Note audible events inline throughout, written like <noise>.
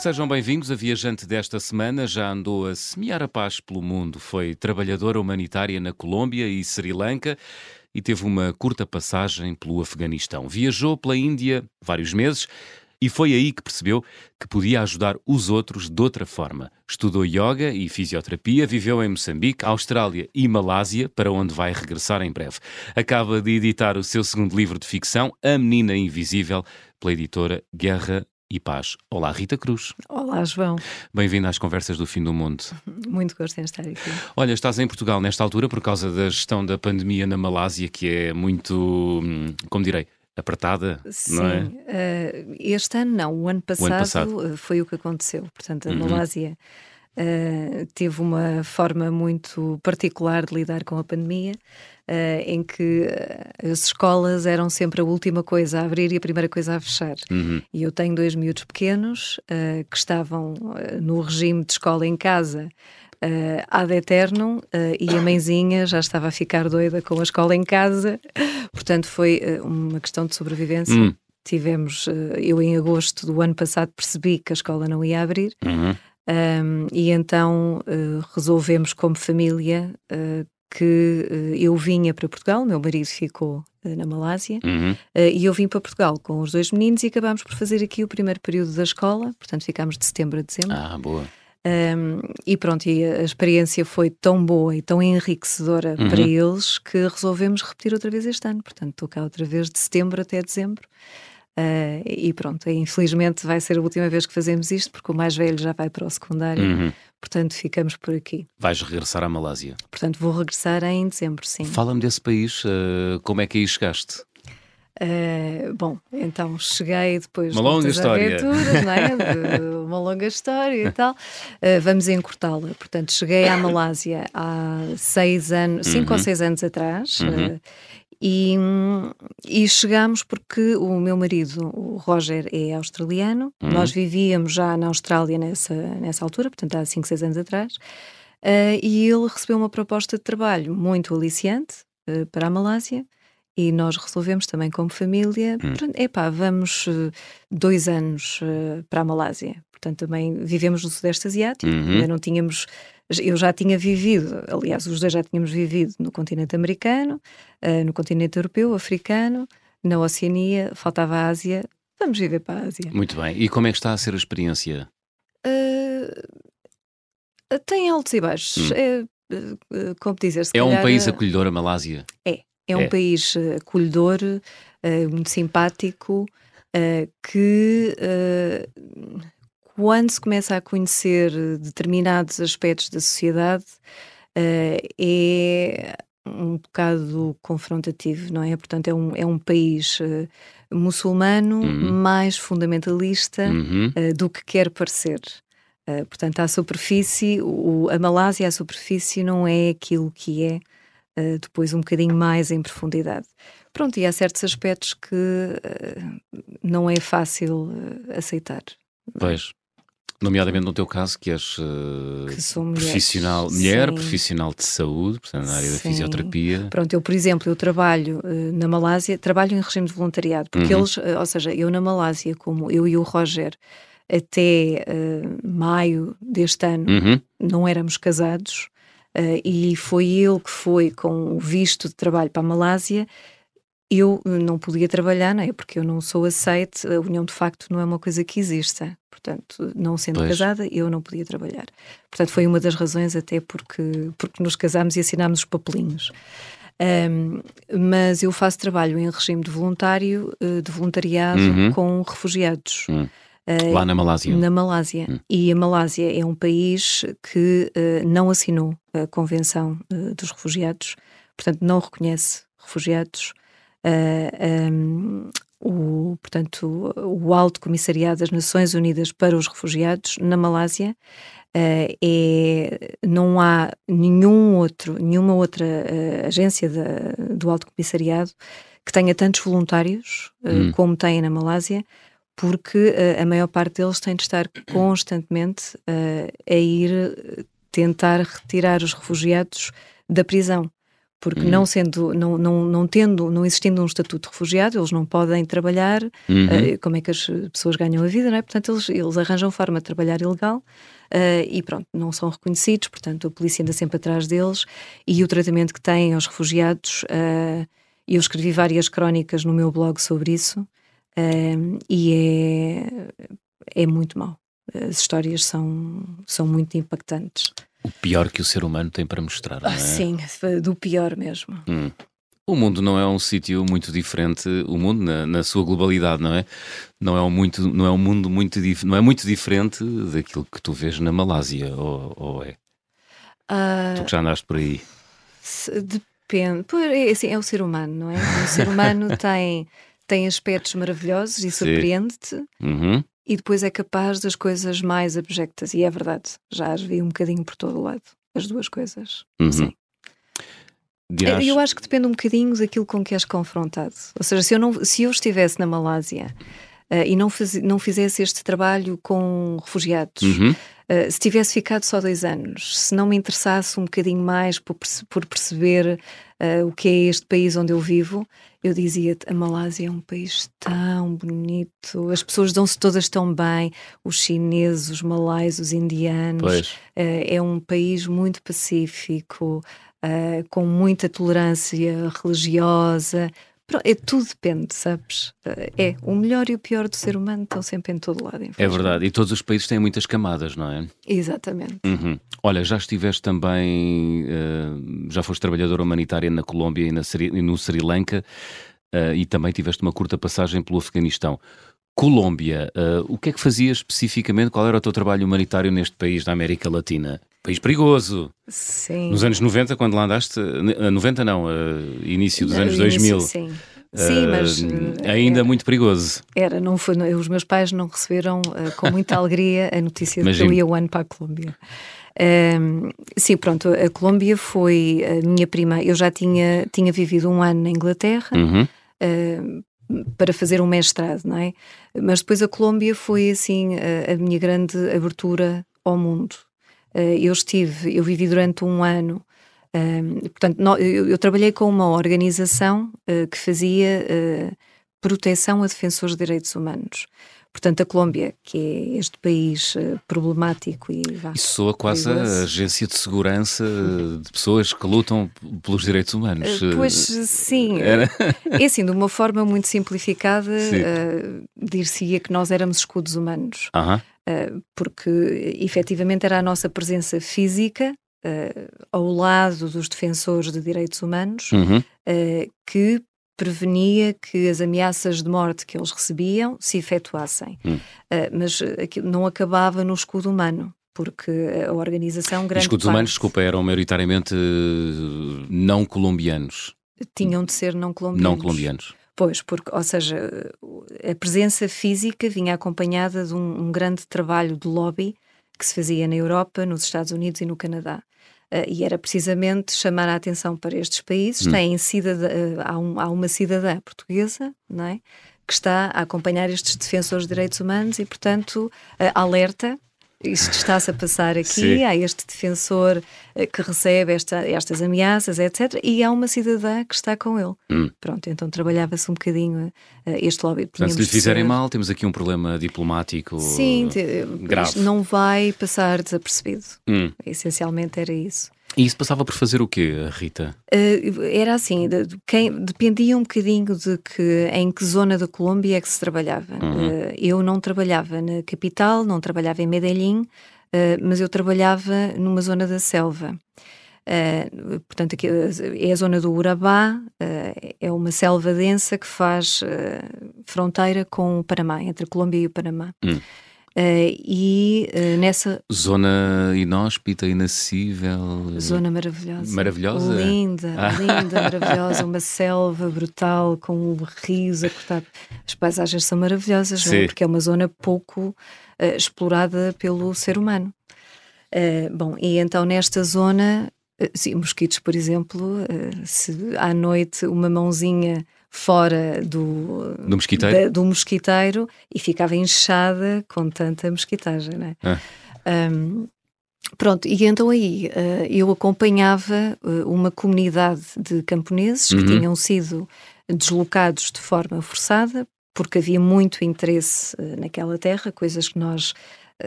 Sejam bem-vindos. A viajante desta semana já andou a semear a paz pelo mundo. Foi trabalhadora humanitária na Colômbia e Sri Lanka e teve uma curta passagem pelo Afeganistão. Viajou pela Índia vários meses e foi aí que percebeu que podia ajudar os outros de outra forma. Estudou yoga e fisioterapia, viveu em Moçambique, Austrália e Malásia, para onde vai regressar em breve. Acaba de editar o seu segundo livro de ficção, A Menina Invisível, pela editora Guerra e Paz. Olá, Rita Cruz. Olá, João. Bem-vindo às Conversas do Fim do Mundo. <laughs> Muito gosto em estar aqui. Olha, estás em Portugal nesta altura por causa da gestão da pandemia na Malásia, que é muito, hum, como direi, apertada, Sim, não é? uh, este ano não, o ano passado, passado. uh, foi o que aconteceu. Portanto, a Malásia uh, teve uma forma muito particular de lidar com a pandemia, uh, em que uh, as escolas eram sempre a última coisa a abrir e a primeira coisa a fechar. Uhum. E eu tenho dois miúdos pequenos uh, que estavam no regime de escola em casa. Uh, ad eternum uh, e a mãezinha já estava a ficar doida com a escola em casa, portanto foi uh, uma questão de sobrevivência. Hum. Tivemos, uh, eu em agosto do ano passado percebi que a escola não ia abrir Uhum. Um, e então uh, resolvemos como família uh, que uh, eu vinha para Portugal, meu marido ficou na Malásia Uhum. uh, e eu vim para Portugal com os dois meninos e acabámos por fazer aqui o primeiro período da escola, portanto ficámos de setembro a dezembro. Ah, boa. Um, e pronto, e a experiência foi tão boa e tão enriquecedora Uhum. para eles que resolvemos repetir outra vez este ano. Portanto, estou cá outra vez de setembro até dezembro. Uh, e pronto, infelizmente vai ser a última vez que fazemos isto, porque o mais velho já vai para o secundário, Uhum. portanto ficamos por aqui. Vais regressar à Malásia. Portanto, vou regressar em dezembro, sim. Fala-me desse país, uh, como é que aí chegaste? Uh, bom, então cheguei depois Uma longa história. aventuras, não é? <laughs> De uma longa história e tal. Uh, vamos encurtá-la. Portanto, cheguei à Malásia há seis anos, cinco Uhum. ou seis anos atrás. Uhum. uh, e, e chegámos porque o meu marido, o Roger, é australiano. Uhum. Nós vivíamos já na Austrália nessa, nessa altura, portanto há cinco, seis anos atrás. Uh, e ele recebeu uma proposta de trabalho muito aliciante uh, para a Malásia e nós resolvemos também como família, Hum. epá, vamos uh, dois anos para a Malásia. Portanto, também vivemos no Sudeste Asiático, Uhum. ainda não tínhamos, eu já tinha vivido, aliás, os dois já tínhamos vivido no continente americano, uh, no continente europeu, africano, na Oceania, faltava a Ásia, vamos viver para a Ásia. Muito bem. E como é que está a ser a experiência? Uh, tem altos e baixos. Hum. É, uh, uh, como dizer, É um calhar, país uh, acolhedor, a Malásia? É um É. país acolhedor, eh, muito simpático, que quando se começa a conhecer determinados aspectos da sociedade eh, é um bocado confrontativo, não é? Portanto, é um, é um país eh, muçulmano Uhum. mais fundamentalista Uhum. eh, do que quer parecer. Eh, portanto, à superfície, o- a Malásia, à superfície, não é aquilo que é depois um bocadinho mais em profundidade. Pronto, e há certos aspectos que não é fácil aceitar. Pois. Nomeadamente no teu caso, que és uh, Que mulher. profissional, mulher, Sim. profissional de saúde, portanto, na área da Sim. fisioterapia. Pronto, eu, por exemplo, eu trabalho eh, na Malásia, trabalho em regime de voluntariado, porque Uhum. eles, eh, ou seja, eu na Malásia, como eu e o Roger, até maio deste ano, Uhum. não éramos casados e foi ele que foi com o visto de trabalho para a Malásia. Eu eh, não podia trabalhar, não é? Porque eu não sou aceite, a união de facto não é uma coisa que exista. Portanto, não sendo Pois. casada, eu não podia trabalhar. Portanto, foi uma das razões até porque, porque nos casámos e assinámos os papelinhos. Ahm, mas eu faço trabalho em regime de voluntário, eh, de voluntariado Uhum. com refugiados. Hum. Eh, Lá na Malásia. na Malásia. Hum. E a Malásia é um país que eh, não assinou a Convenção eh, dos Refugiados, portanto, não reconhece refugiados. Eh, um, o, portanto, o Alto Comissariado das Nações Unidas para os Refugiados na Malásia eh, é, não há nenhum outro, nenhuma outra eh, agência da- do Alto Comissariado que tenha tantos voluntários eh, Hum. como tem na Malásia, porque a maior parte deles tem de estar constantemente a ir tentar retirar os refugiados da prisão. Porque uhum. não sendo, não, não, não tendo, não existindo um estatuto de refugiado, eles não podem trabalhar, uhum. uh, como é que as pessoas ganham a vida, não é? Portanto, eles, eles arranjam forma de trabalhar ilegal uh, e pronto, não são reconhecidos, portanto a polícia anda sempre atrás deles e o tratamento que têm aos refugiados, uh, eu escrevi várias crónicas no meu blog sobre isso e é, é muito mau. As histórias são, são muito impactantes. O pior que o ser humano tem para mostrar, não é? Sim, do pior mesmo. Hum. O mundo não é um sítio muito diferente, o mundo na, na, sua globalidade, não é? Não é um muito, não é um mundo muito não é muito diferente daquilo que tu vês na Malásia, ou, ou é? Uh, tu que já andaste por aí. Depende, é, assim, é o ser humano, não é? O ser <laughs> humano tem tem aspectos maravilhosos e surpreende-te. Uhum e depois é capaz das coisas mais abjectas. E é verdade, já as vi um bocadinho por todo o lado, as duas coisas. Uhum. Sim. Dirás... Eu acho que depende um bocadinho daquilo com que és confrontado. Ou seja, se eu, não, se eu estivesse na Malásia uh, e não, faz, não fizesse este trabalho com refugiados, uhum. Uh, se tivesse ficado só dois anos, se não me interessasse um bocadinho mais por, por perceber uh, o que é este país onde eu vivo, eu dizia-te, a Malásia é um país tão bonito, as pessoas dão-se todas tão bem, os chineses, os malais, os indianos, uh, é um país muito pacífico, com muita tolerância religiosa, é, tudo depende, sabes? É, o melhor e o pior do ser humano estão sempre em todo lado. É verdade, e todos os países têm muitas camadas, não é? Exatamente. Uhum. Olha, já estiveste também, uh, já foste trabalhadora humanitária na Colômbia e, na, e no Sri Lanka, uh, e também tiveste uma curta passagem pelo Afeganistão. Colômbia, uh, o que é que fazias especificamente? Qual era o teu trabalho humanitário neste país da América Latina? País perigoso. Sim. Nos anos 90, quando lá andaste, 90 não, uh, início dos não, anos início, 2000. Sim. Sim, mas. ainda era, muito perigoso. Era, não foi. Os meus pais não receberam uh, com muita alegria a notícia de que eu ia o ano para a Colômbia. Um, sim, pronto, a Colômbia foi a minha prima. Eu já tinha, tinha vivido um ano na Inglaterra uhum. uh, para fazer um mestrado, não é? Mas depois a Colômbia foi assim a, a minha grande abertura ao mundo. Uh, eu estive, eu vivi durante um ano. Um, portanto, no, eu, eu, trabalhei com uma organização uh, que fazia proteção a defensores de direitos humanos. Portanto, a Colômbia, que é este país uh, problemático e vá, Isso soa quase a agência de segurança de pessoas que lutam pelos direitos humanos. Pois sim. Era... é assim, de uma forma muito simplificada, dir-se-ia que nós éramos escudos humanos. -huh. Porque efetivamente era a nossa presença física ao lado dos defensores de direitos humanos uhum. que prevenia que as ameaças de morte que eles recebiam se efetuassem. Hum. Uh, mas não acabava no escudo humano porque a organização grande. Os escudos parte, humanos, desculpa, eram maioritariamente eh, não colombianos. Tinham de ser não colombianos. Não colombianos. Pois, porque, ou seja, a presença física vinha acompanhada de um, um grande trabalho de lobby que se fazia na Europa, nos Estados Unidos e no Canadá. Uh, e era precisamente chamar a atenção para estes países. Hum. Tem cidadã, uh, há, um, há, uma cidadã portuguesa, não é? Que está a acompanhar estes defensores de direitos humanos e, portanto, uh, alerta isto está-se a passar aqui, Sim. há este defensor eh, que recebe esta, estas ameaças, etc. E há uma cidadã que está com ele. Hum. Pronto, então trabalhava-se um bocadinho uh, este lobby. Portanto, se lhes fizerem mal, temos aqui um problema diplomático Sim, grave. não vai passar desapercebido. Hum. Essencialmente era isso. E isso passava por fazer o quê, Rita? Uh, era assim, de, quem, dependia um bocadinho de que, em que zona da Colômbia é que se trabalhava. Uhum. Uh, eu não trabalhava na capital, não trabalhava em Medellín, uh, mas eu trabalhava numa zona da selva. portanto, aqui, é a zona do Urabá, é uma selva densa que faz fronteira com o Panamá, entre a Colômbia e o Panamá. Uhum. Uh, e uh, nessa. Zona inóspita, inacessível. Zona maravilhosa. Maravilhosa? Linda, ah. linda, maravilhosa. Uma selva brutal com rios a cortar. As paisagens são maravilhosas, é? porque é uma zona pouco uh, explorada pelo ser humano. bom, e então nesta zona, sim, mosquitos, por exemplo, se à noite uma mãozinha fora do, do, mosquiteiro? Da, do mosquiteiro e ficava inchada com tanta mosquitagem, né? Ah. Um, Pronto, e então aí uh, eu acompanhava uh, uma comunidade de camponeses uhum. que tinham sido deslocados de forma forçada, porque havia muito interesse uh, naquela terra, coisas que nós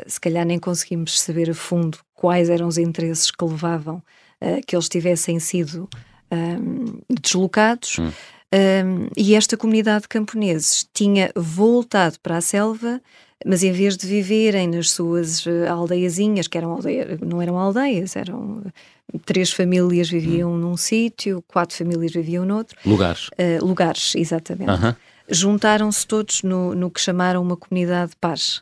se calhar nem conseguimos saber a fundo quais eram os interesses que levavam a que eles tivessem sido deslocados. Uhum. Um, e esta comunidade de camponeses tinha voltado para a selva mas em vez de viverem nas suas uh, aldeiazinhas, que eram aldeia, não eram aldeias, eram três famílias viviam hum. num sítio, quatro famílias viviam noutro. Lugares. Uh, lugares, exatamente. Juntaram-se todos no, no que chamaram uma comunidade de paz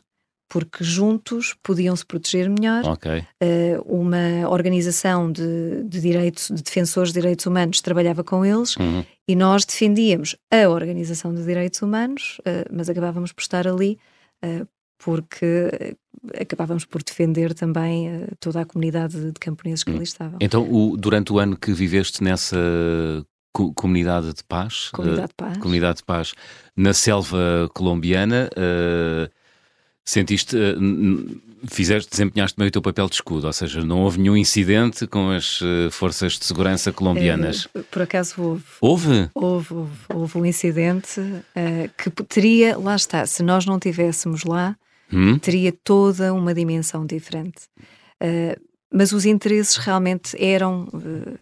porque juntos podiam se proteger melhor. Okay. Uh, uma organização de, de, direitos, de defensores de direitos humanos trabalhava com eles uhum. e nós defendíamos a organização de direitos humanos, uh, mas acabávamos por estar ali uh, porque acabávamos por defender também toda a comunidade de camponeses que uhum. ali estavam. Então, o, durante o ano que viveste nessa comunidade de paz, comunidade de paz, comunidade de paz na selva colombiana sentiste, eh, fizeste, desempenhaste bem o teu papel de escudo, ou seja, não houve nenhum incidente com as eh, forças de segurança colombianas. É, por acaso houve. Houve? Houve, houve, houve um incidente uh, que teria, lá está, se nós não tivéssemos lá, hum? teria toda uma dimensão diferente. Uh, mas os interesses realmente eram. Uh,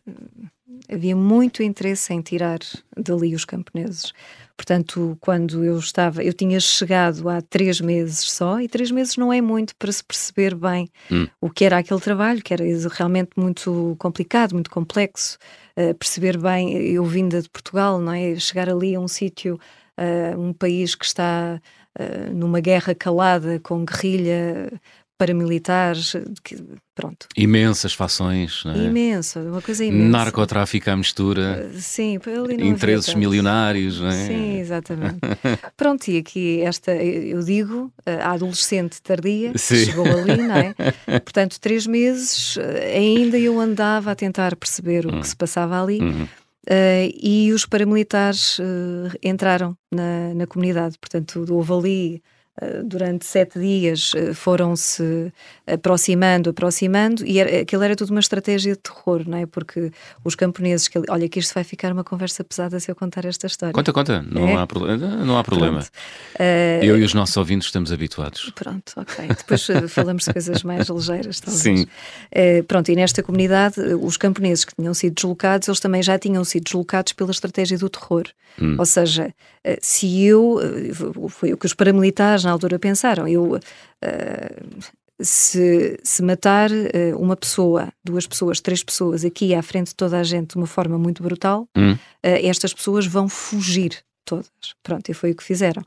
havia muito interesse em tirar dali os camponeses. Portanto, quando eu estava, eu tinha chegado há três meses só, e três meses não é muito para se perceber bem hum. o que era aquele trabalho, que era realmente muito complicado, muito complexo. Uh, perceber bem, eu vinda de Portugal, não é? Chegar ali a um sítio, uh, um país que está uh, numa guerra calada, com guerrilha, paramilitares, que, pronto. Imensas fações, não é? Imensa, uma coisa imensa. Narcotráfico à mistura. Uh, sim, ali não Interesses milionários, não é? Sim, exatamente. <laughs> pronto, e aqui esta, eu digo, a adolescente tardia, Sim. chegou ali, não é? <laughs> Portanto, três meses, eh, ainda eu andava a tentar perceber o que hum. se passava ali. Uhum. Uh, e os paramilitares uh, entraram na, na comunidade, portanto, houve ali eh, durante sete dias eh, foram-se aproximando, aproximando, e era, aquilo era tudo uma estratégia de terror, não é? Porque os camponeses, que, olha, que isto vai ficar uma conversa pesada se eu contar esta história. Conta, conta, não, é? há, não há problema. Uh, eu e os nossos ouvintes estamos habituados. Pronto, ok. Depois falamos de coisas mais ligeiras, talvez. Sim. Uh, pronto, e nesta comunidade, os camponeses que tinham sido deslocados, eles também já tinham sido deslocados pela estratégia do terror. Hum. Ou seja, uh, se eu, foi o que os paramilitares na altura pensaram. Eu, uh, se, se matar uh, uma pessoa, duas pessoas, três pessoas aqui à frente de toda a gente de uma forma muito brutal, hum. uh, estas pessoas vão fugir todas. Pronto, e foi o que fizeram.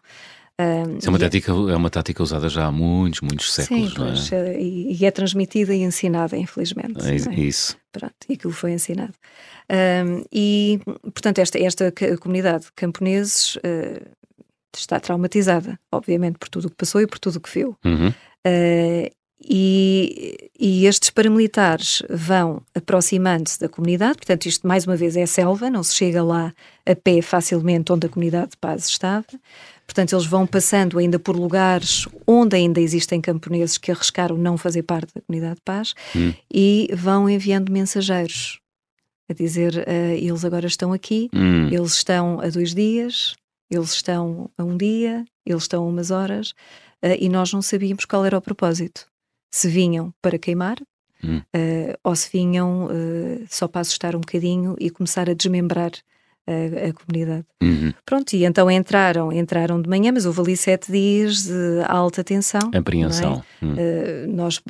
É uma, tática, é uma tática usada já há muitos, muitos séculos, sim, não é? Pois, e, e, é transmitida e ensinada, infelizmente. É, é? Isso. Pronto, e aquilo foi ensinado. E, portanto, esta, esta comunidade de camponeses uh, está traumatizada, obviamente, por tudo o que passou e por tudo o que viu. Uhum. Uh, e, e, estes paramilitares vão aproximando-se da comunidade, portanto, isto mais uma vez é selva, não se chega lá a pé facilmente onde a comunidade de paz estava. Portanto, eles vão passando ainda por lugares onde ainda existem camponeses que arriscaram não fazer parte da comunidade de paz hum. e vão enviando mensageiros a dizer: uh, eles agora estão aqui, hum. eles estão a dois dias, eles estão a um dia, eles estão a umas horas, uh, e nós não sabíamos qual era o propósito. Se vinham para queimar, hum. uh, ou se vinham uh, só para assustar um bocadinho e começar a desmembrar a, a comunidade. Uhum. Pronto, e então entraram, entraram de manhã, mas houve ali sete dias de alta tensão. Apreensão. É? Hum. nós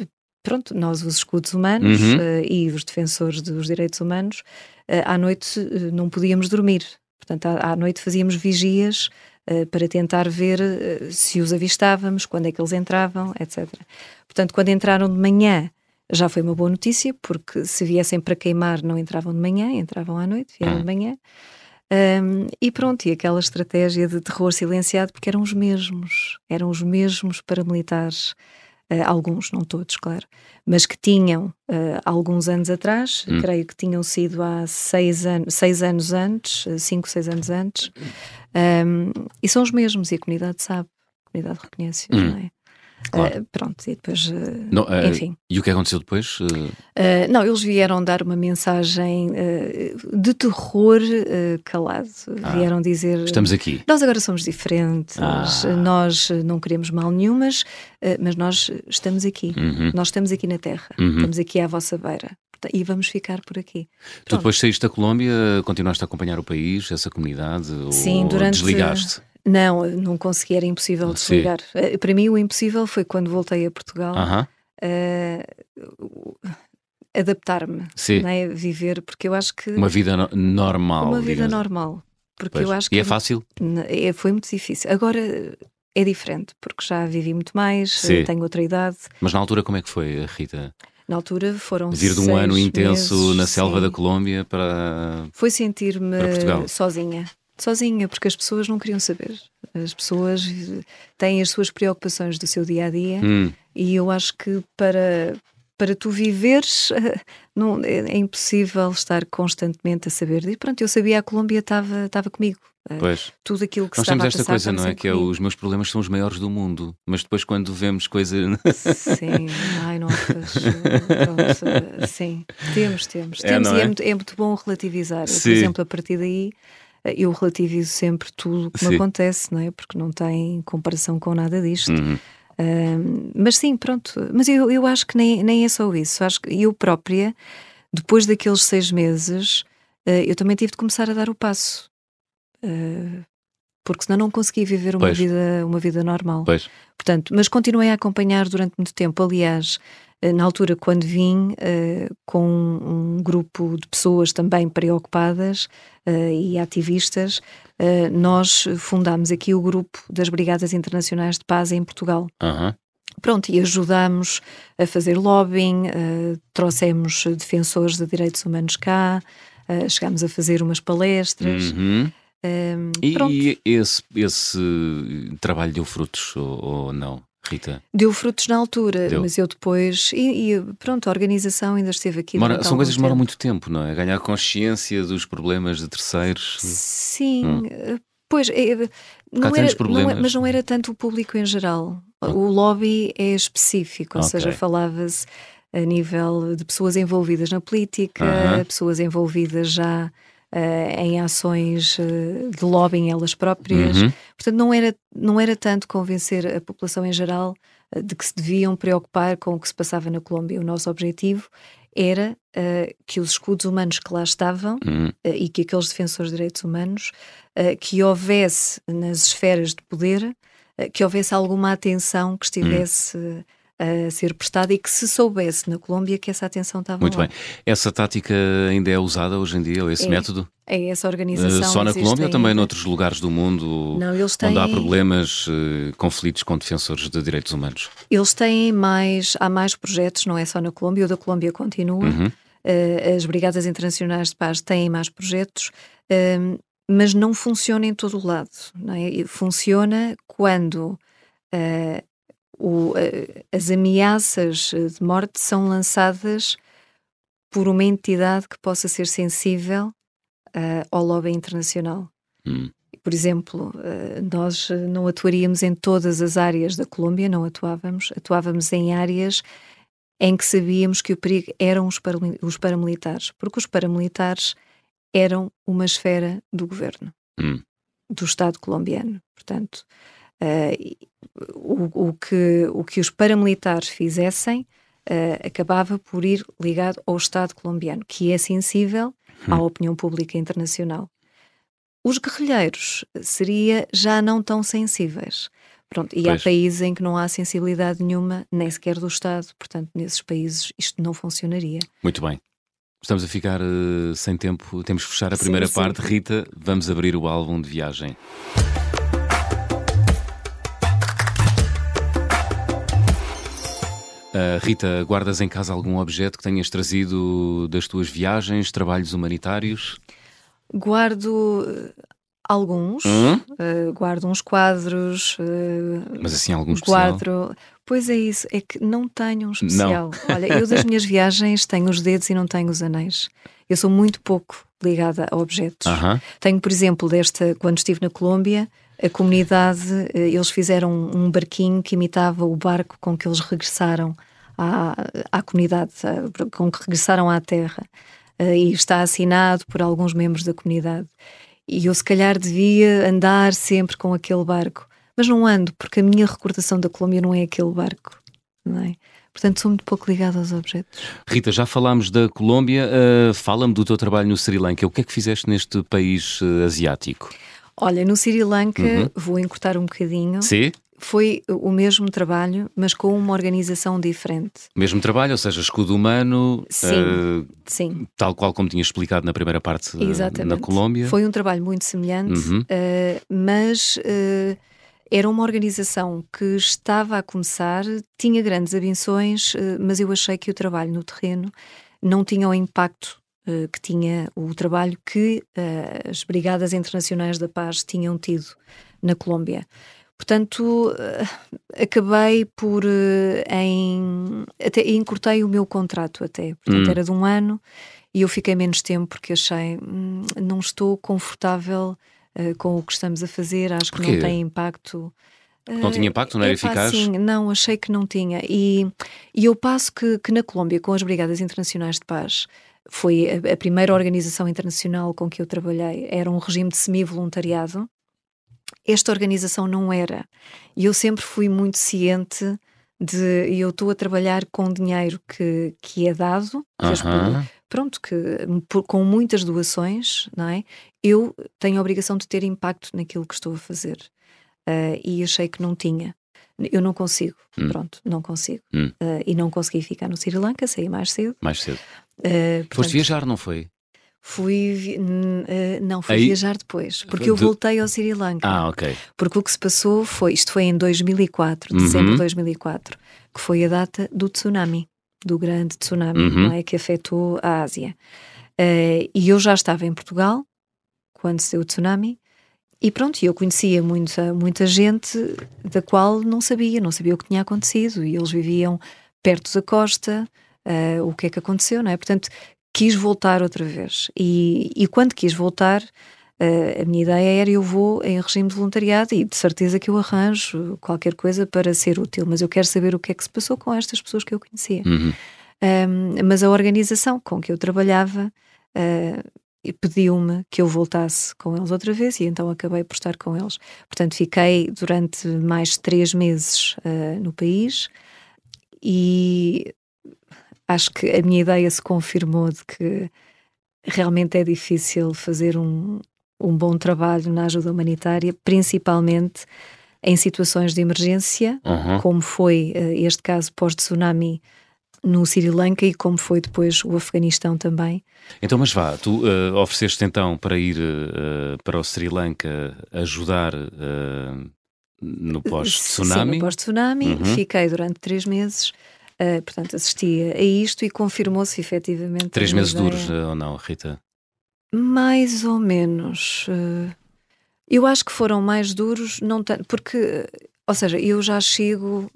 pronto, nós os escudos humanos uhum. uh, e os defensores dos direitos humanos, uh, à noite uh, não podíamos dormir. Portanto, à, à noite fazíamos vigias uh, para tentar ver uh, se os avistávamos, quando é que eles entravam, etc. Portanto, quando entraram de manhã, já foi uma boa notícia, porque se viessem para queimar, não entravam de manhã, entravam à noite, vieram de manhã. Um, e pronto, e aquela estratégia de terror silenciado, porque eram os mesmos, eram os mesmos paramilitares alguns, não todos, claro, mas que tinham uh, alguns anos atrás, hum. creio que tinham sido há seis, an seis anos antes, uh, cinco, seis anos antes, um, e são os mesmos, e a comunidade sabe, a comunidade reconhece-os, hum. não é? Claro. Uh, pronto, e depois, uh, não, uh, enfim. E o que aconteceu depois? não, eles vieram dar uma mensagem de terror calado. Ah, vieram dizer: Estamos aqui. Nós agora somos diferentes, ah. nós não queremos mal nenhumas, mas nós estamos aqui. Uhum. Nós estamos aqui na Terra, uhum. estamos aqui à vossa beira e vamos ficar por aqui. Tu depois saíste da Colômbia, continuaste a acompanhar o país, essa comunidade? Sim, ou durante. Desligaste? Não, não consegui, era impossível desligar. Sim. Eh, para mim, o impossível foi quando voltei a Portugal. Uh -huh. uh, adaptar-me, né, viver, porque eu acho que uma vida no normal, uma vida digamos. normal, porque pois. eu acho que e é fácil. É, foi muito difícil. Agora é diferente, porque já vivi muito mais, Sim. tenho outra idade. Mas na altura como é que foi, Rita? Na altura foram Vir de um ano intenso meses, na selva sim. da Colômbia para. Foi sentir-me sozinha sozinha, porque as pessoas não queriam saber. As pessoas têm as suas preocupações do seu dia a dia hum. e eu acho que para, para tu viveres <laughs> não, é, é, impossível estar constantemente a saber. E pronto, eu sabia a Colômbia estava, estava comigo. Eh, pois. Tudo aquilo que Nós temos esta coisa, não é? Que é os meus problemas são os maiores do mundo, mas depois quando vemos coisa. Sim, ai, não pronto, sim, temos, temos. É, temos e é? é? muito, é muito bom relativizar. Sim. Por exemplo, a partir daí eu relativizo sempre tudo o que me acontece, não é? Porque não tem comparação com nada disto. Uhum. Uh, mas sim, pronto. Mas eu, eu acho que nem, nem é só isso. Acho que eu própria, depois daqueles seis meses, uh, eu também tive de começar a dar o passo. Uh, porque senão não consegui viver uma, vida, uma vida normal. Pois. Portanto, mas continuei a acompanhar durante muito tempo. Aliás, na altura, quando vim uh, com um grupo de pessoas também preocupadas uh, e ativistas, uh, nós fundámos aqui o grupo das Brigadas Internacionais de Paz em Portugal. Uhum. Pronto, e ajudámos a fazer lobbying, trouxemos defensores de direitos humanos cá, chegámos a fazer umas palestras. Uhum. e, e esse, esse trabalho deu frutos ou, ou não? Rita? Deu frutos na altura, Deu. mas eu depois. E, e, pronto, a organização ainda esteve aqui. Mora, são coisas que demoram muito tempo, não é? Ganhar consciência dos problemas de terceiros. Sim, hum. Eh, pois. É, não era, não é, mas não era tanto o público em geral. Oh. O lobby é específico, ou okay. seja, falava-se a nível de pessoas envolvidas na política, uh -huh. pessoas envolvidas já uh, em ações uh, de lobbying elas próprias. Uhum. Portanto, não era, não era tanto convencer a população em geral uh, de que se deviam preocupar com o que se passava na Colômbia. O nosso objetivo era que os escudos humanos que lá estavam uhum. e que aqueles defensores de direitos humanos, que houvesse nas esferas de poder, que houvesse alguma atenção que estivesse. Uhum a ser prestada e que se soubesse na Colômbia que essa atenção estava Muito lá. bem. Essa tática ainda é usada hoje em dia, esse é, método? É essa organização. Uh, só na Colômbia ou também noutros lugares do mundo Não, eles têm... onde há problemas, uh, conflitos com defensores de direitos humanos? Eles têm mais, há mais projetos, não é só na Colômbia, o da Colômbia continua. Uhum. Uh, as Brigadas Internacionais de Paz têm mais projetos, mas não funciona em todo o lado. É? Funciona quando Uh, o, as ameaças de morte são lançadas por uma entidade que possa ser sensível uh, ao lobby internacional. Hum. Por exemplo, uh, nós não atuaríamos em todas as áreas da Colômbia, não atuávamos, atuávamos em áreas em que sabíamos que o perigo eram os, os paramilitares, porque os paramilitares eram uma esfera do governo, hum. do Estado colombiano. Portanto, o, o, que, o que os paramilitares fizessem uh, acabava por ir ligado ao Estado colombiano, que é sensível hum. à opinião pública internacional. Os guerrilheiros seria já não tão sensíveis. Pronto, e pois. há países em que não há sensibilidade nenhuma, nem sequer do Estado, portanto, nesses países isto não funcionaria. Muito bem. Estamos a ficar uh, sem tempo, temos que fechar a primeira sim, parte. Sim. Rita, vamos abrir o álbum de viagem. Uh, Rita, guardas em casa algum objeto que tenhas trazido das tuas viagens, trabalhos humanitários? Guardo eh, alguns, hum? uh, guardo uns quadros. Uh, Mas assim, alguns quadro... Pois é isso, é que não tenho um especial. Não. Olha, eu das minhas <laughs> viagens tenho os dedos e não tenho os anéis. Eu sou muito pouco ligada a objetos. Uh -huh. Tenho, por exemplo, desta, quando estive na Colômbia, a comunidade, eh, eles fizeram um barquinho que imitava o barco com que eles regressaram à, à comunidade, com que regressaram à terra. Eh, e está assinado por alguns membros da comunidade. E eu, se calhar, devia andar sempre com aquele barco. Mas não ando, porque a minha recordação da Colômbia não é aquele barco. Não é? Portanto, sou muito pouco ligada aos objetos. Rita, já falámos da Colômbia, uh, fala-me do teu trabalho no Sri Lanka. O que é que fizeste neste país uh, asiático? Olha, no Sri Lanka, uhum. vou encurtar um bocadinho. Sim? Foi o mesmo trabalho, mas com uma organização diferente. Mesmo trabalho, ou seja, escudo humano, sim, uh, sim. tal qual como tinha explicado na primeira parte uh, na Colômbia. Foi um trabalho muito semelhante, uhum. uh, mas era uma organização que estava a começar, tinha grandes ambições, eh, mas eu achei que o trabalho no terreno não tinha o impacto uh, que tinha o trabalho que uh, as Brigadas Internacionais da Paz tinham tido na Colômbia. Portanto, uh, acabei por em até encurtei o meu contrato até, portanto hum. era de um ano e eu fiquei menos tempo porque achei hum, não estou confortável uh, com o que estamos a fazer, acho Porquê? que não tem impacto. Não tinha impacto, não era é, eficaz? Sim, não, achei que não tinha. E, e eu passo que, que na Colômbia, com as Brigadas Internacionais de Paz, foi a, a primeira organização internacional com que eu trabalhei, era um regime de semi-voluntariado. Esta organização não era. E eu sempre fui muito ciente de eu estou a trabalhar com dinheiro que, que é dado, uh -huh. pronto, que por, com muitas doações, não é? Eu tenho a obrigação de ter impacto naquilo que estou a fazer. Uh, e achei que não tinha. Eu não consigo, hum. pronto, não consigo. Hum. Uh, e não consegui ficar no Sri Lanka, saí mais cedo. Mais cedo. Uh, portanto, Foste viajar, não foi? Fui, uh, não, fui Aí, viajar depois, porque eu voltei ao Sri Lanka. Ah, ok. Porque o que se passou foi, isto foi em 2004, dezembro uhum. de 2004, que foi a data do tsunami, do grande tsunami, uhum. é, que afetou a Ásia. Uh, e eu já estava em Portugal, quando se deu o tsunami, e pronto, eu conhecia muita, muita gente da qual não sabia, não sabia o que tinha acontecido, e eles viviam perto da costa, uh, o que é que aconteceu, não é? Portanto, quis voltar outra vez. E, e quando quis voltar, uh, a minha ideia era eu vou em regime de voluntariado e de certeza que eu arranjo qualquer coisa para ser útil, mas eu quero saber o que é que se passou com estas pessoas que eu conhecia. Uhum. Um, mas a organização com que eu trabalhava uh, pediu-me que eu voltasse com eles outra vez e então acabei por estar com eles. Portanto, fiquei durante mais três meses uh, no país e acho que a minha ideia se confirmou de que realmente é difícil fazer um, um bom trabalho na ajuda humanitária, principalmente em situações de emergência, uhum. como foi uh, este caso pós-tsunami no Sri Lanka e como foi depois o Afeganistão também. Então, mas vá, tu uh, ofereceste então para ir uh, para o Sri Lanka ajudar no pós-tsunami? Sim, no pós-tsunami. Uhum. Fiquei durante três meses Uh, portanto, assistia a isto e confirmou-se efetivamente. Três meses ideia. duros uh, ou não, Rita? Mais ou menos. Uh, eu acho que foram mais duros, não tanto, porque, ou seja, eu já chego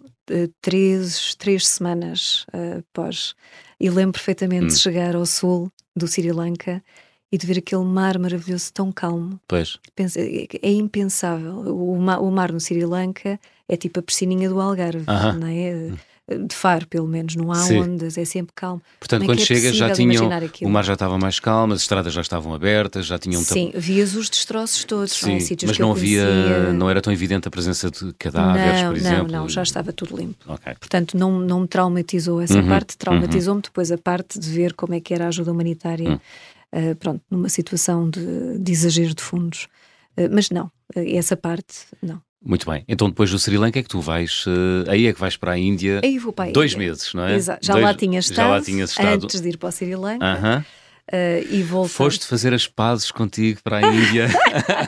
três, três semanas após. E lembro perfeitamente hum. de chegar ao sul do Sri Lanka e de ver aquele mar maravilhoso tão calmo. Pois. É, é impensável. O mar, o mar no Sri Lanka é tipo a piscininha do Algarve, uh -huh. não é? De Faro, pelo menos, não há Sim. ondas, é sempre calmo. Portanto, quando é chega já tinham, o mar já estava mais calmo, as estradas já estavam abertas, já tinham... Sim, vias os destroços todos, Sim, não, sítios mas não havia, não era tão evidente a presença de cadáveres, não, por exemplo? Não, não, já estava tudo limpo. Okay. Portanto, não, não me traumatizou essa uhum, parte, traumatizou-me uhum. depois a parte de ver como é que era a ajuda humanitária, uhum. uh, pronto, numa situação de, de exagero de fundos. Uh, mas não, uh, essa parte, não. Muito bem. Então depois do Sri Lanka é que tu vais, uh, aí é que vais para a Índia. Aí vou para a Dois Índia. meses, não é? Exato. Já, Dois, lá tinha estado, já lá tinhas estado antes de ir para o Sri Lanka. Uh -huh. Uh, e voltei. Foste fazer as pazes contigo para a Índia?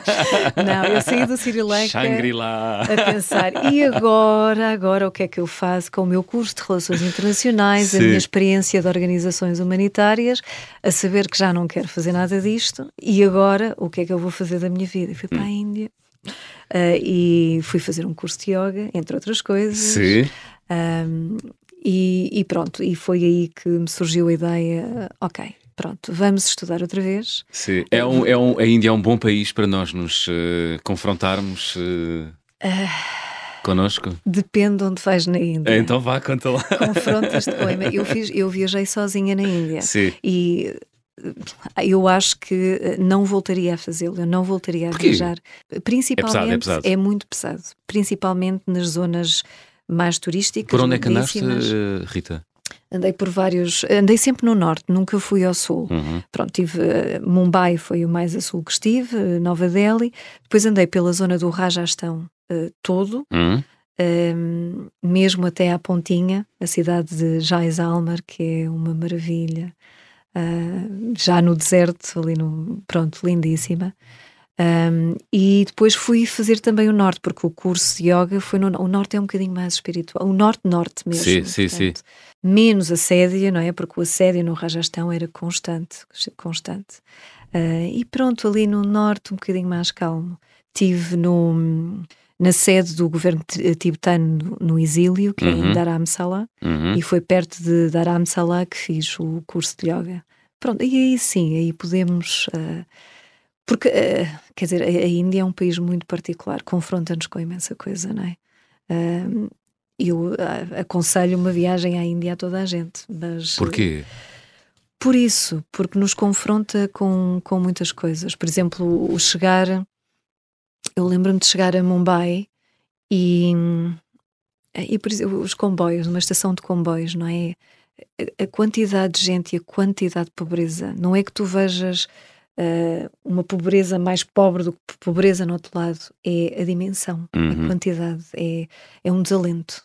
<laughs> não, eu saí do Sri Lanka a pensar, e agora, agora o que é que eu faço com o meu curso de Relações Internacionais, Sim. a minha experiência de organizações humanitárias, a saber que já não quero fazer nada disto, e agora o que é que eu vou fazer da minha vida? E fui para a hum. Índia. Uh, e fui fazer um curso de yoga, entre outras coisas. Sim. Um, e, e, pronto, e foi aí que me surgiu a ideia, ok, pronto, vamos estudar outra vez. Sim, é um, é um, a Índia é um bom país para nós nos uh, confrontarmos. Uh... Uh... Connosco? Depende de onde vais na Índia. Então vá, conta lá. Confrontas-te com eu, fiz, eu viajei sozinha na Índia. Sim. E eu acho que não voltaria a fazê-lo, eu não voltaria a viajar. Principalmente, é, pesado, é, pesado. é, muito pesado, principalmente nas zonas mais turísticas. Por onde é que andaste, Rita? Andei por vários. Andei sempre no norte, nunca fui ao sul. Uhum. Pronto, tive. Uh, Mumbai foi o mais a sul que estive, uh, Nova Delhi. Depois andei pela zona do Rajastão uh, todo, uhum. Ehm, mesmo até à Pontinha, a cidade de Jaisalmer, que é uma maravilha. Já no deserto, ali no. Pronto, lindíssima. Um, e depois fui fazer também o norte, porque o curso de yoga foi no o norte é um bocadinho mais espiritual, o norte-norte mesmo. Sim, sim, sim. Menos assédio, não é? Porque o assédio no Rajastão era constante, constante. Uh, e pronto, ali no norte um bocadinho mais calmo. Tive no, na sede do governo tibetano no exílio, que uhum. é em Dharamsala, uhum. e foi perto de Dharamsala que fiz o curso de yoga. Pronto, e aí sim, aí podemos... Uh, porque, uh, quer dizer, a, a, Índia é um país muito particular, confronta-nos com imensa coisa, não é? Uh, eu aconselho uma viagem à Índia a toda a gente, mas... Porquê? Por isso, porque nos confronta com, com muitas coisas. Por exemplo, o chegar... Eu lembro-me de chegar a Mumbai e... E por exemplo, os comboios, uma estação de comboios, não é? A quantidade de gente e a quantidade de pobreza. Não é que tu vejas uh, uma pobreza mais pobre do que pobreza no outro lado, é a dimensão, uhum. a quantidade, é, é um desalento.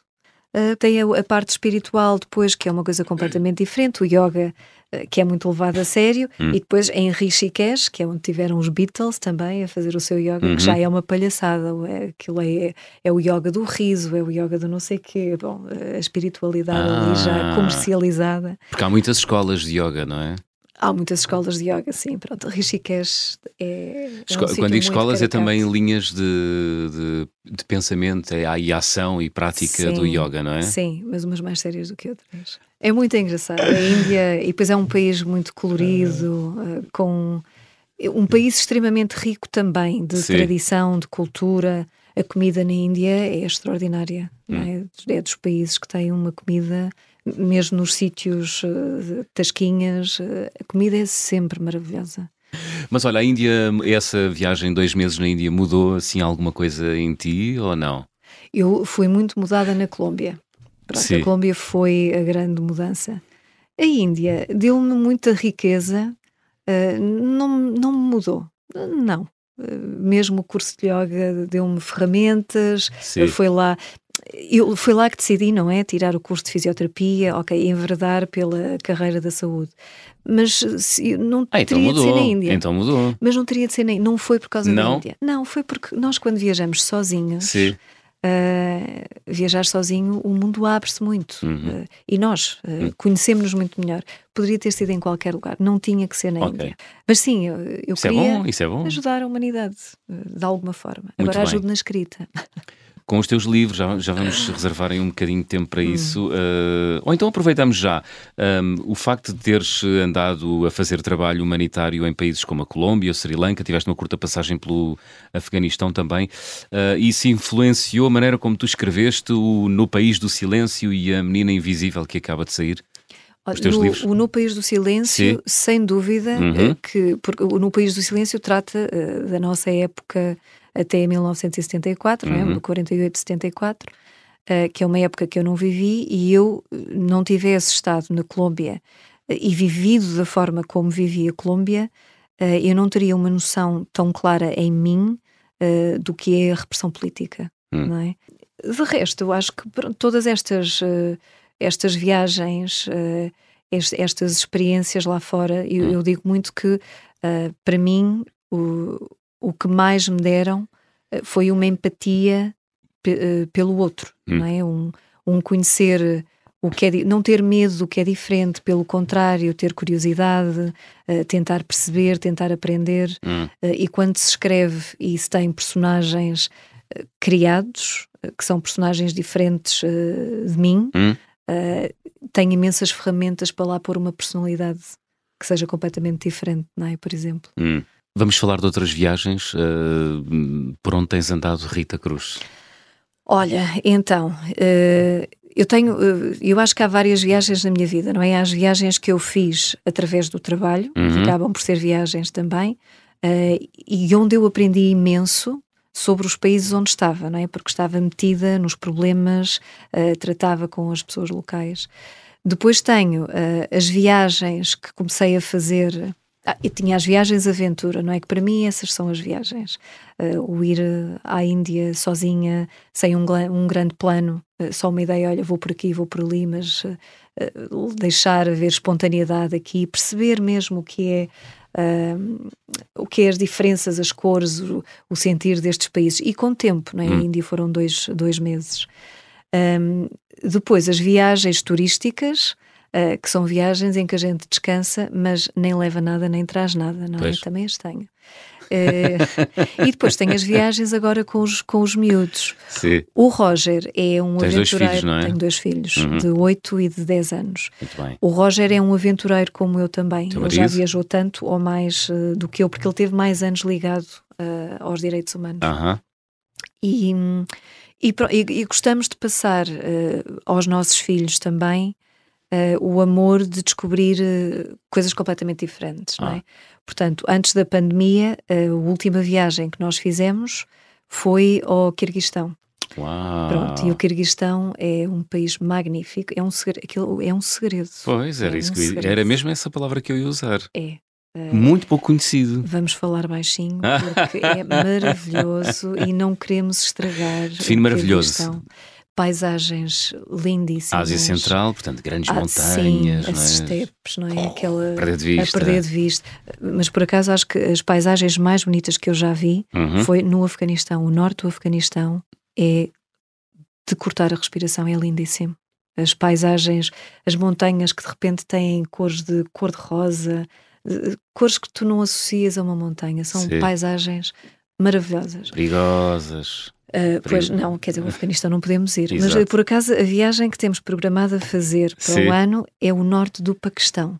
Uh, tem a, a, parte espiritual depois, que é uma coisa completamente diferente, o yoga, uh, que é muito levado a sério, uhum. e depois em Rishikesh, que é onde tiveram os Beatles também a fazer o seu yoga, uhum. que já é uma palhaçada, é, aquilo é, é o yoga do riso, é o yoga do não sei quê, bom, a espiritualidade ah. ali já ah. comercializada. Porque há muitas escolas de yoga, não é? Há muitas escolas de yoga, sim. Pronto, Rishikesh é. é um quando digo escolas, é também linhas de, de, de pensamento é, e ação e prática sim, do yoga, não é? Sim, mas umas mais sérias do que outras. É muito engraçado. A Índia, e depois é um país muito colorido, uh, com. Um país extremamente rico também de sim. tradição, de cultura. A comida na Índia é extraordinária. Hum. É? é dos países que têm uma comida mesmo nos sítios uh, tasquinhas, uh, a comida é sempre maravilhosa. Mas olha, a Índia, essa viagem, dois meses na Índia, mudou assim alguma coisa em ti ou não? Eu fui muito mudada na Colômbia. Pronto, a Colômbia foi a grande mudança. A Índia deu-me muita riqueza, uh, não, não me mudou. Não. mesmo o curso de yoga deu-me ferramentas, Sim. foi lá eu, foi lá que decidi, não é? Tirar o curso de fisioterapia, ok, enverdar pela carreira da saúde. Mas se, não ah, então teria mudou. de ser na Índia. Então mudou. Mas não teria de ser na Não foi por causa não? da Índia. Não, foi porque nós, quando viajamos sozinhos, Sim. Uh, viajar sozinho, o mundo abre-se muito. Uhum. Uh, e nós uh, uhum. conhecemos-nos muito melhor. Poderia ter sido em qualquer lugar, não tinha que ser na okay. Índia. Mas sim, eu, eu isso é queria é bom, é ajudar a humanidade de alguma forma. Muito Agora bem. ajudo na escrita. <laughs> com os teus livros, já, já vamos <laughs> reservar aí um bocadinho de tempo para isso. Uh, ou então aproveitamos já um, o facto de teres andado a fazer trabalho humanitário em países como a Colômbia, o Sri Lanka, tiveste uma curta passagem pelo Afeganistão também. Uh, isso influenciou a maneira como tu escreveste o No País do Silêncio e a Menina Invisível que acaba de sair? Os teus no, livros? O No País do Silêncio, Sim. sem dúvida, Uhum. que porque o No País do Silêncio trata uh, da nossa época até 1974, Uhum. não é? 48, 74, uh, que é uma época que eu não vivi e eu uh, não tivesse estado na Colômbia e vivido da forma como vivi a Colômbia, uh, eu não teria uma noção tão clara em mim uh, do que é a repressão política, Hum. não é? De resto, eu acho que todas estas, estas viagens, est- estas experiências lá fora, eu, Hum. eu digo muito que, para mim, o, o que mais me deram uh, foi uma empatia uh, pelo outro, Hum. não é? Um, um conhecer o que é, não ter medo do que é diferente, pelo contrário, ter curiosidade, uh, tentar perceber, tentar aprender. Hum. Uh, e quando se escreve e se tem personagens uh, criados, que são personagens diferentes de mim, Hum. tenho imensas ferramentas para lá pôr uma personalidade que que seja completamente diferente, não é? Por exemplo. Hum. Vamos falar de outras viagens. Uh, por onde tens andado, Rita Cruz? Olha, então, uh, eu tenho, uh, eu acho que há várias viagens na minha vida, não é? Há as viagens que eu fiz através do trabalho, uhum. que acabam por ser viagens também, e onde eu aprendi imenso sobre os países onde estava, não é? Porque estava metida nos problemas, tratava com as pessoas locais. Depois tenho as viagens que comecei a fazer ah, e tinha as viagens aventura, não é? Que para mim essas são as viagens. Uh, o ir à Índia sozinha, sem um, um grande plano, uh, só uma ideia, olha, vou por aqui, vou por ali, mas uh, deixar haver espontaneidade aqui, perceber mesmo o que é. o que é as diferenças, as cores, o, o, sentir destes países e com tempo, não é? Hum. A Índia foram dois, dois meses. Um, depois, as viagens turísticas, uh, que são viagens em que a gente descansa, mas nem leva nada nem traz nada, não é? Também as tenho. Uh, e depois tem as viagens agora com os, com os miúdos. Sim. O Roger é um Tens aventureiro. Dois filhos, não é? Tenho dois filhos, uhum. de 8 e de 10 anos. Muito bem. O Roger é um aventureiro como eu também. Teu ele marido? já viajou tanto ou mais uh, do que eu, porque ele teve mais anos ligado uh, aos direitos humanos. Uhum. E, e, e, e, gostamos de passar aos nossos filhos também uh, o amor de descobrir uh, coisas completamente diferentes, ah. não é? Ah. Portanto, antes da pandemia, a última viagem que nós fizemos foi ao Quirguistão. Uau. Pronto, e o Quirguistão é um país magnífico, é um segredo. É um segredo pois, era, é isso um que segredo. era mesmo essa palavra que eu ia usar. É. Muito pouco conhecido. Vamos falar baixinho, porque é <laughs> maravilhoso e não queremos estragar. Define maravilhoso paisagens lindíssimas. Ásia Central, portanto, grandes ah, montanhas, sim, não é? as estepes, não é? Oh, Aquela, perder de vista. A perder de vista. Mas por acaso acho que as paisagens mais bonitas que eu já vi uhum. foi no Afeganistão. O norte do Afeganistão é de cortar a respiração, é lindíssimo. As paisagens, as montanhas que de repente têm cores de cor-de-rosa, cores que tu não associas a uma montanha, são sim. paisagens maravilhosas. Perigosas. Uh, pois não, quer dizer, o Afeganistão não podemos ir. Exato. Mas por acaso a viagem que temos programada a fazer para Sim. o ano é o norte do Paquistão,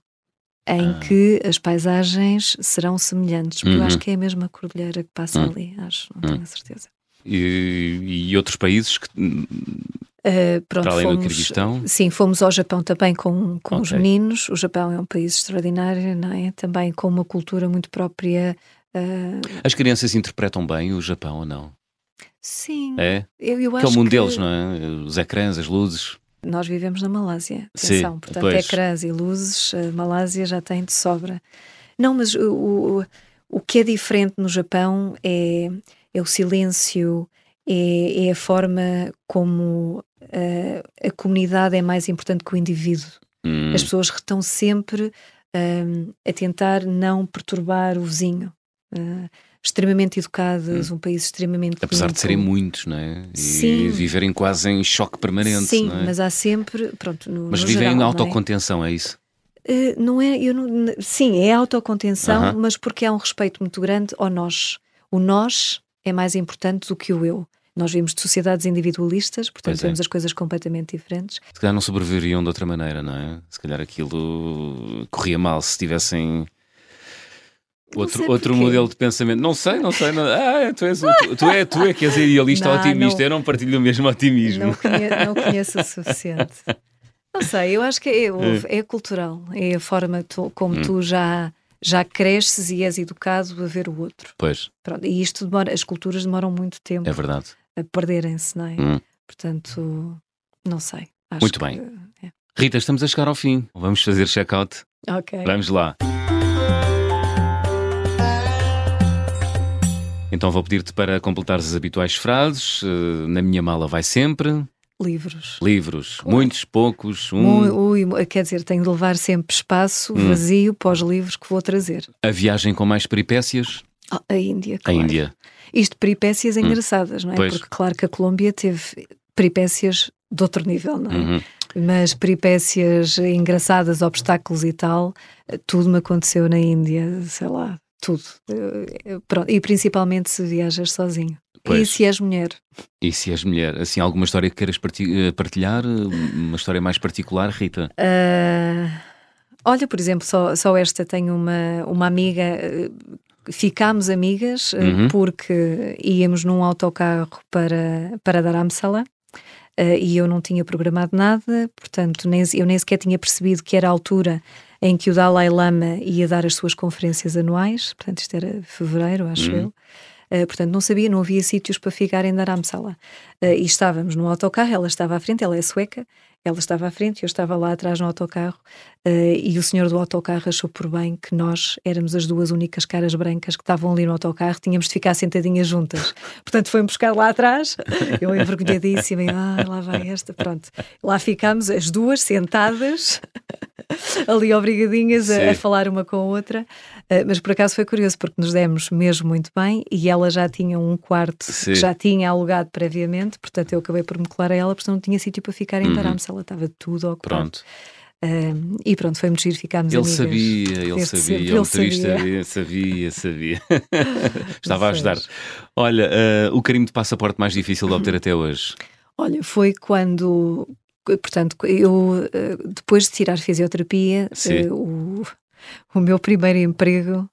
em Ah. que as paisagens serão semelhantes. Porque eu Uhum. acho que é a mesma cordilheira que passa Hum. ali, acho, não tenho a certeza. E, e outros países que, Uh, pronto, além do fomos, Quirguistão? Sim, fomos ao Japão também com, com os Ok. meninos. O Japão é um país extraordinário, não é? Também com uma cultura muito própria. uh, As crianças interpretam bem o Japão ou não? Sim, É? eu, eu Que é o mundo que deles, não é? Os ecrãs, as luzes. nós vivemos na Malásia. Sim, Atenção, portanto, pois. ecrãs e luzes, a Malásia já tem de sobra. Não, mas o, o, o que é diferente no Japão é, é o silêncio, é, é a forma como uh, a comunidade é mais importante que o indivíduo. Hum, As pessoas estão sempre um, a tentar não perturbar o vizinho. Uh, extremamente educadas, um país extremamente apesar de serem muitos, não é? E Sim. viverem quase em choque permanente, Sim, é? mas há sempre, pronto, no, Mas no vivem geral, em é? autocontenção, é isso? Uh, não é, eu não, sim, é autocontenção, Aham. mas porque há um respeito muito grande ao nós. O nós é mais importante do que o eu. Nós vimos de sociedades individualistas, portanto Pois é. vemos as coisas completamente diferentes. Se calhar não sobreviveriam de outra maneira, não é? Se calhar aquilo corria mal se tivessem outro, outro porquê. modelo de pensamento. Não sei, não sei. Não... Ah, tu és, tu, tu é, tu é que és idealista <laughs> Não, otimista. não. Eu não partilho o mesmo otimismo. Não, conhe não conheço o suficiente. Não sei, eu acho que é, o- é cultural, é a forma tu- como Hum. tu já, já cresces e és educado a ver o outro. Pois, Pronto, e isto demora, as culturas demoram muito tempo é verdade. a perderem-se, não é? Hum. Portanto, não sei. Acho Muito que- bem. é. Rita, estamos a chegar ao fim. Vamos fazer check-out. Ok. Vamos lá. Então vou pedir-te para completares as habituais frases. Eh, Na minha mala vai sempre. Livros. Livros. Claro. Muitos, poucos. Um. Ui, mu- quer dizer, tenho de levar sempre espaço Hum. vazio para os livros que vou trazer. A viagem com mais peripécias. Ah, a Índia, A claro. Índia. Isto peripécias engraçadas, não é? Pois. Porque claro que a Colômbia teve peripécias de outro nível, não é? Uhum. Mas peripécias engraçadas, obstáculos e tal, eh, tudo me aconteceu na Índia, sei lá, tudo. Eh, eh, pronto. E principalmente se viajas sozinho. Pois. E se és mulher? E se és mulher, assim, alguma história que queiras eh, partilhar? Uma história mais particular, Rita? Ah, Olha, por exemplo, só, só esta tenho uma, uma amiga ficámos amigas uhum. porque íamos num autocarro para, para Dharamsala uh, e eu não tinha programado nada, portanto, nem, eu nem sequer tinha percebido que era a altura em que o Dalai Lama ia dar as suas conferências anuais, portanto, isto era fevereiro, acho uhum. eu. Uh, portanto, não sabia, não havia sítios para ficar em Dharamsala. Uh, e estávamos no autocarro, ela estava à frente, ela é sueca, ela estava à frente, eu estava lá atrás no autocarro uh, e o senhor do autocarro achou por bem que nós éramos as duas únicas caras brancas que estavam ali no autocarro, tínhamos de ficar sentadinhas juntas. <laughs> Portanto, foi-me buscar lá atrás, eu envergonhadíssima, e ah, lá vai esta, pronto. Lá ficámos as duas sentadas, <laughs> ali obrigadinhas a, a, falar uma com a outra, mas por acaso foi curioso porque nos demos mesmo muito bem e ela já tinha um quarto Sim. que já tinha alugado previamente, portanto eu acabei por me colar a ela porque não tinha sítio para ficar em uhum ela estava tudo ocupado. Pronto. Um, e pronto, foi muito giro, ficámos ele amigas. Sabia, ele sabia, ele, ele sabia, sabia, sabia. <laughs> Estava a ajudar. Olha, uh, o carimbo de passaporte mais difícil de <laughs> obter até hoje? Olha, foi quando, portanto, eu depois de tirar fisioterapia, uh, o, o meu primeiro emprego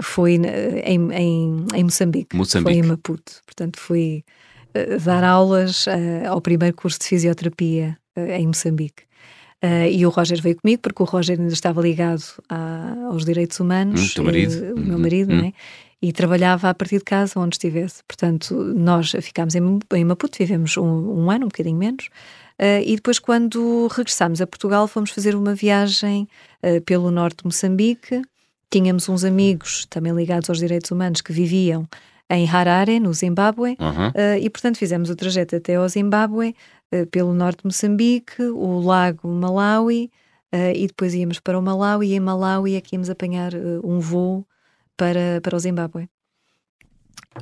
foi em, em, em Moçambique, Moçambique, foi em Maputo. Portanto, fui dar aulas ao primeiro curso de fisioterapia em Moçambique. Uh, e o Roger veio comigo porque o Roger ainda estava ligado a, aos direitos humanos, hum, marido. Uh, o meu marido, hum. né? e trabalhava a partir de casa onde estivesse. Portanto, nós ficámos em, em Maputo, vivemos um, um ano, um bocadinho menos, uh, e depois, quando regressámos a Portugal, fomos fazer uma viagem pelo norte de Moçambique. Tínhamos uns amigos também ligados aos direitos humanos que viviam em Harare, no Zimbábue, uhum. e portanto fizemos o trajeto até ao Zimbábue, pelo norte de Moçambique, o lago Malawi, uh, e depois íamos para o Malawi, e em Malawi é que íamos apanhar uh, um voo para, para o Zimbábue.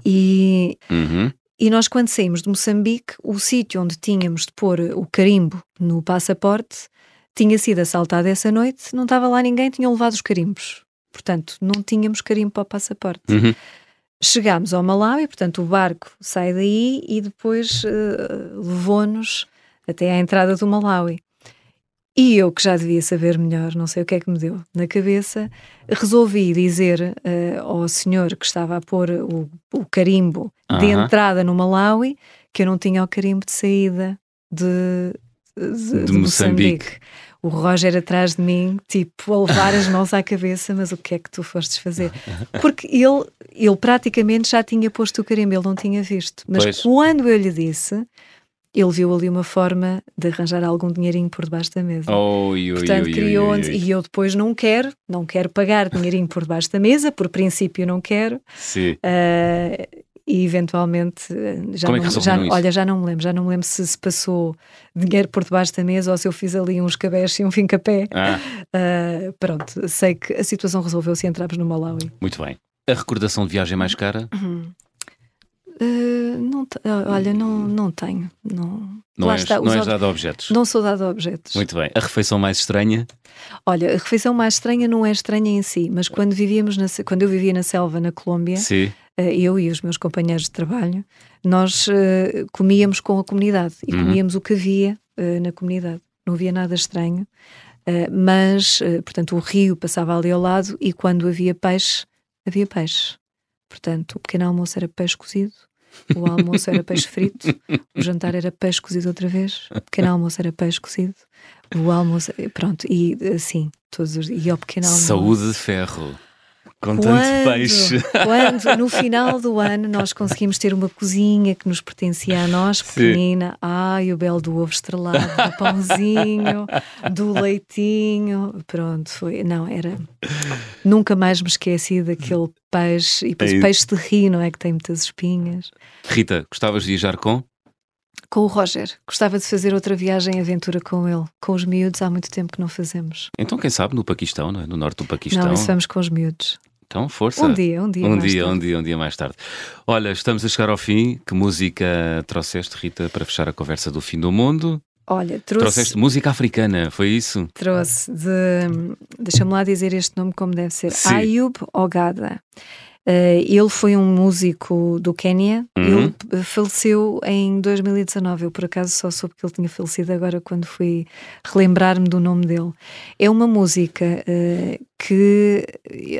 E, uhum. E nós, quando saímos de Moçambique, o sítio onde tínhamos de pôr o carimbo no passaporte tinha sido assaltado essa noite, não estava lá ninguém, tinham levado os carimbos. Portanto, não tínhamos carimbo para o passaporte. Uhum. Chegámos ao Malawi, portanto o barco sai daí e depois uh, levou-nos até à entrada do Malawi. E eu, que já devia saber melhor, não sei o que é que me deu na cabeça, resolvi dizer uh, ao senhor que estava a pôr o, o carimbo uh -huh. de entrada no Malawi que eu não tinha o carimbo de saída de, de, de, de Moçambique. Moçambique o Roger atrás de mim, tipo, a levar as mãos à cabeça, mas o que é que tu fostes fazer? Porque ele, ele praticamente já tinha posto o carimbo, ele não tinha visto. Mas pois. quando eu lhe disse, ele viu ali uma forma de arranjar algum dinheirinho por debaixo da mesa. Oh, ui, Portanto, ui, criou ui, e eu depois não quero, não quero pagar dinheirinho por debaixo da mesa, por princípio não quero. Sim. Uh, e eventualmente eh, já Como não, é já, isso? olha, já não me lembro, já não me lembro se se passou dinheiro por debaixo da mesa ou se eu fiz ali uns cabés e um fincapé. Ah. Uh, pronto, sei que a situação resolveu-se e entramos no Malawi. Muito bem. A recordação de viagem mais cara? Uhum. Uh, não olha, não, não tenho. Não, não, és, está, não és dado a objetos? Não sou dado a objetos. Muito bem. A refeição mais estranha? Olha, a refeição mais estranha não é estranha em si, mas quando vivíamos na, quando eu vivia na selva, na Colômbia, Sim. Eh, eu e os meus companheiros de trabalho, nós uh, comíamos com a comunidade e uhum. comíamos o que havia uh, na comunidade. Não havia nada estranho, uh, mas, portanto, o rio passava ali ao lado e quando havia peixe, havia peixe. Portanto, o pequeno almoço era peixe cozido, o almoço era peixe frito, o jantar era peixe cozido outra vez, o pequeno almoço era peixe cozido, o almoço, pronto, e assim, todos os e ao pequeno almoço. Saúde de ferro. Com quando, tanto peixe. <laughs> Quando no final do ano nós conseguimos ter uma cozinha que nos pertencia a nós, pequenina, Sim. ai, o belo do ovo estrelado, do <laughs> pãozinho, do leitinho, pronto, foi. Não, era. Nunca mais me esqueci daquele peixe, e depois é peixe de rio, não é? Que tem muitas espinhas. Rita, gostavas de viajar com? Com o Roger. Gostava de fazer outra viagem aventura com ele. Com os miúdos há muito tempo que não fazemos. Então, quem sabe no Paquistão, não é? No norte do Paquistão. Não, isso vamos com os miúdos. Então, força. Um dia, um dia. Um dia, tarde. um dia, um dia mais tarde. Olha, estamos a chegar ao fim. Que música trouxeste, Rita, para fechar a conversa do fim do mundo? Olha, trouxe. Trouxeste música africana, foi isso? Trouxe de. Deixa-me lá dizer este nome como deve ser. Sim. Ayub Ogada. Uh, ele foi um músico do Quênia. Uhum. Ele faleceu em 2019. Eu, por acaso, só soube que ele tinha falecido agora quando fui relembrar-me do nome dele. É uma música uh, que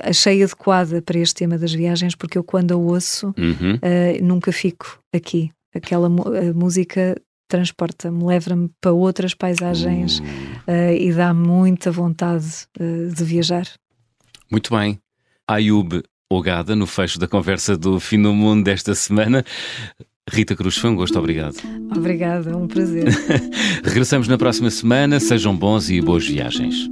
achei adequada para este tema das viagens, porque eu, quando a ouço, uhum. uh, nunca fico aqui. Aquela música transporta-me, leva-me para outras paisagens uh. e dá muita vontade de viajar. Muito bem. Ayub Ogada, no fecho da conversa do Fim do Mundo desta semana. Rita Cruz, foi um gosto, obrigado. Obrigada, um prazer. <laughs> Regressamos na próxima semana, sejam bons e boas viagens.